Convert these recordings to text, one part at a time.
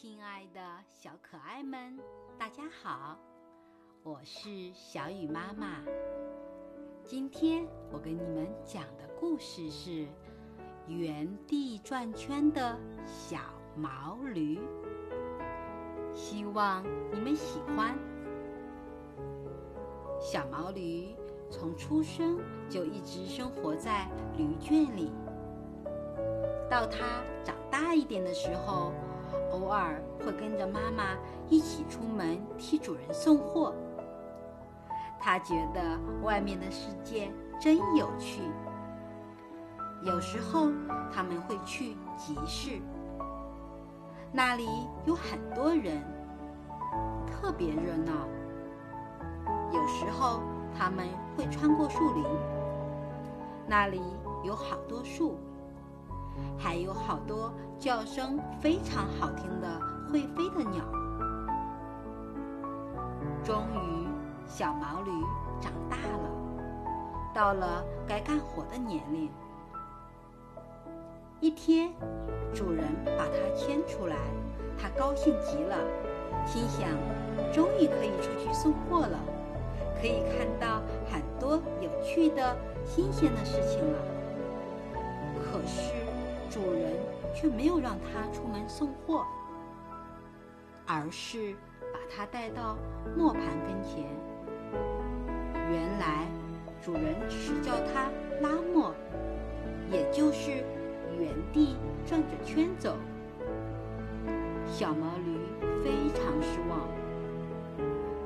亲爱的小可爱们，大家好，我是小雨妈妈。今天我给你们讲的故事是《原地转圈的小毛驴》，希望你们喜欢。小毛驴从出生就一直生活在驴圈里，到它长大一点的时候。偶尔会跟着妈妈一起出门替主人送货。他觉得外面的世界真有趣。有时候他们会去集市，那里有很多人，特别热闹。有时候他们会穿过树林，那里有好多树。还有好多叫声非常好听的会飞的鸟。终于，小毛驴长大了，到了该干活的年龄。一天，主人把它牵出来，它高兴极了，心想：终于可以出去送货了，可以看到很多有趣的新鲜的事情了。可是。主人却没有让他出门送货，而是把他带到磨盘跟前。原来，主人只是叫他拉磨，也就是原地转着圈走。小毛驴非常失望，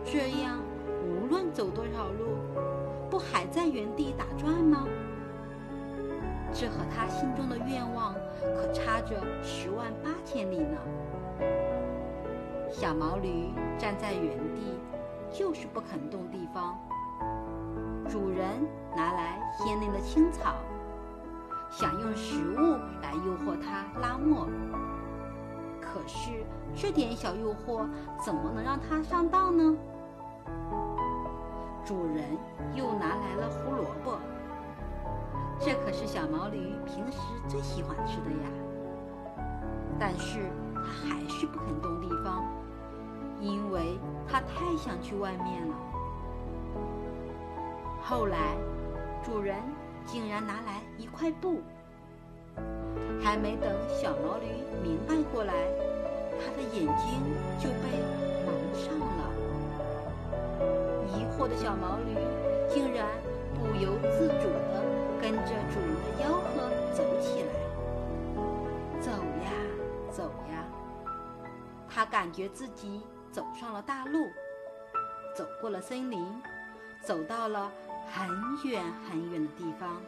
这样无论走多少路，不还在原地打转吗？这和他心中的愿这十万八千里呢。小毛驴站在原地，就是不肯动地方。主人拿来鲜嫩的青草，想用食物来诱惑它拉磨。可是这点小诱惑怎么能让它上当呢？主人又拿来了胡萝卜。这可是小毛驴平时最喜欢吃的呀，但是它还是不肯动地方，因为它太想去外面了。后来，主人竟然拿来一块布，还没等小毛驴明白过来，它的眼睛就被蒙上了。疑惑的小毛驴竟然不由自主的。跟着主人的吆喝走起来，走呀走呀，他感觉自己走上了大路，走过了森林，走到了很远很远的地方。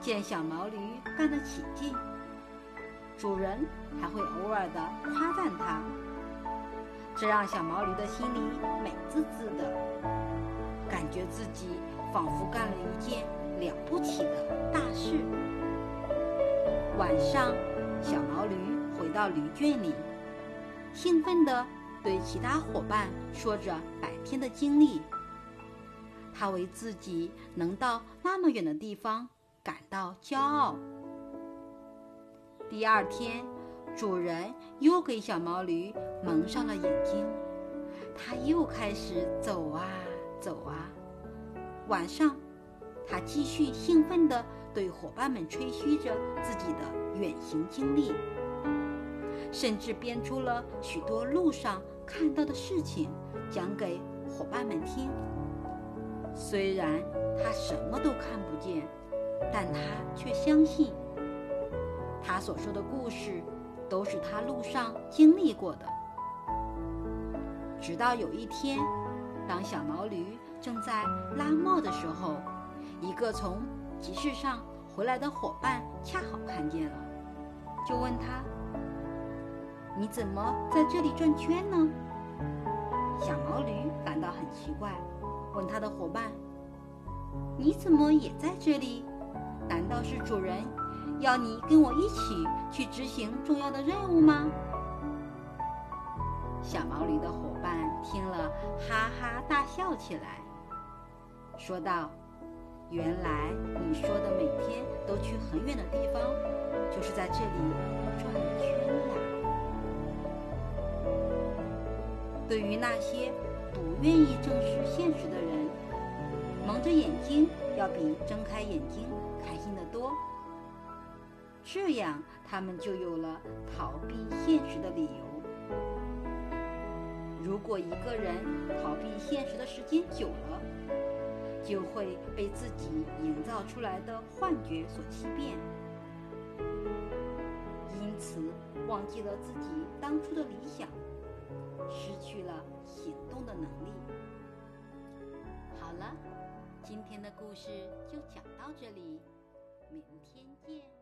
见小毛驴干得起劲，主人还会偶尔的夸赞它，这让小毛驴的心里美滋滋的，感觉自己。仿佛干了一件了不起的大事。晚上，小毛驴回到驴圈里，兴奋地对其他伙伴说着白天的经历。他为自己能到那么远的地方感到骄傲。第二天，主人又给小毛驴蒙上了眼睛，它又开始走啊走啊。晚上，它继续兴奋地对伙伴们吹嘘着自己的远行经历，甚至编出了许多路上看到的事情讲给伙伴们听。虽然他什么都看不见，但他却相信，他所说的故事都是他路上经历过的。直到有一天，当小毛驴。正在拉磨的时候，一个从集市上回来的伙伴恰好看见了，就问他：“你怎么在这里转圈呢？”小毛驴感到很奇怪，问他的伙伴：“你怎么也在这里？难道是主人要你跟我一起去执行重要的任务吗？”小毛驴的伙伴听了，哈哈大笑起来。说道：“原来你说的每天都去很远的地方就是在这里转圈呀对于那些不愿意正视现实的人蒙着眼睛要比睁开眼睛开心的多。这样他们就有了逃避现实的理由。如果一个人逃避现实的时间久就会被自己营造出来的幻觉所欺骗，因此忘记了自己当初的理想，失去了行动的能力。好了，今天的故事就讲到这里，明天见。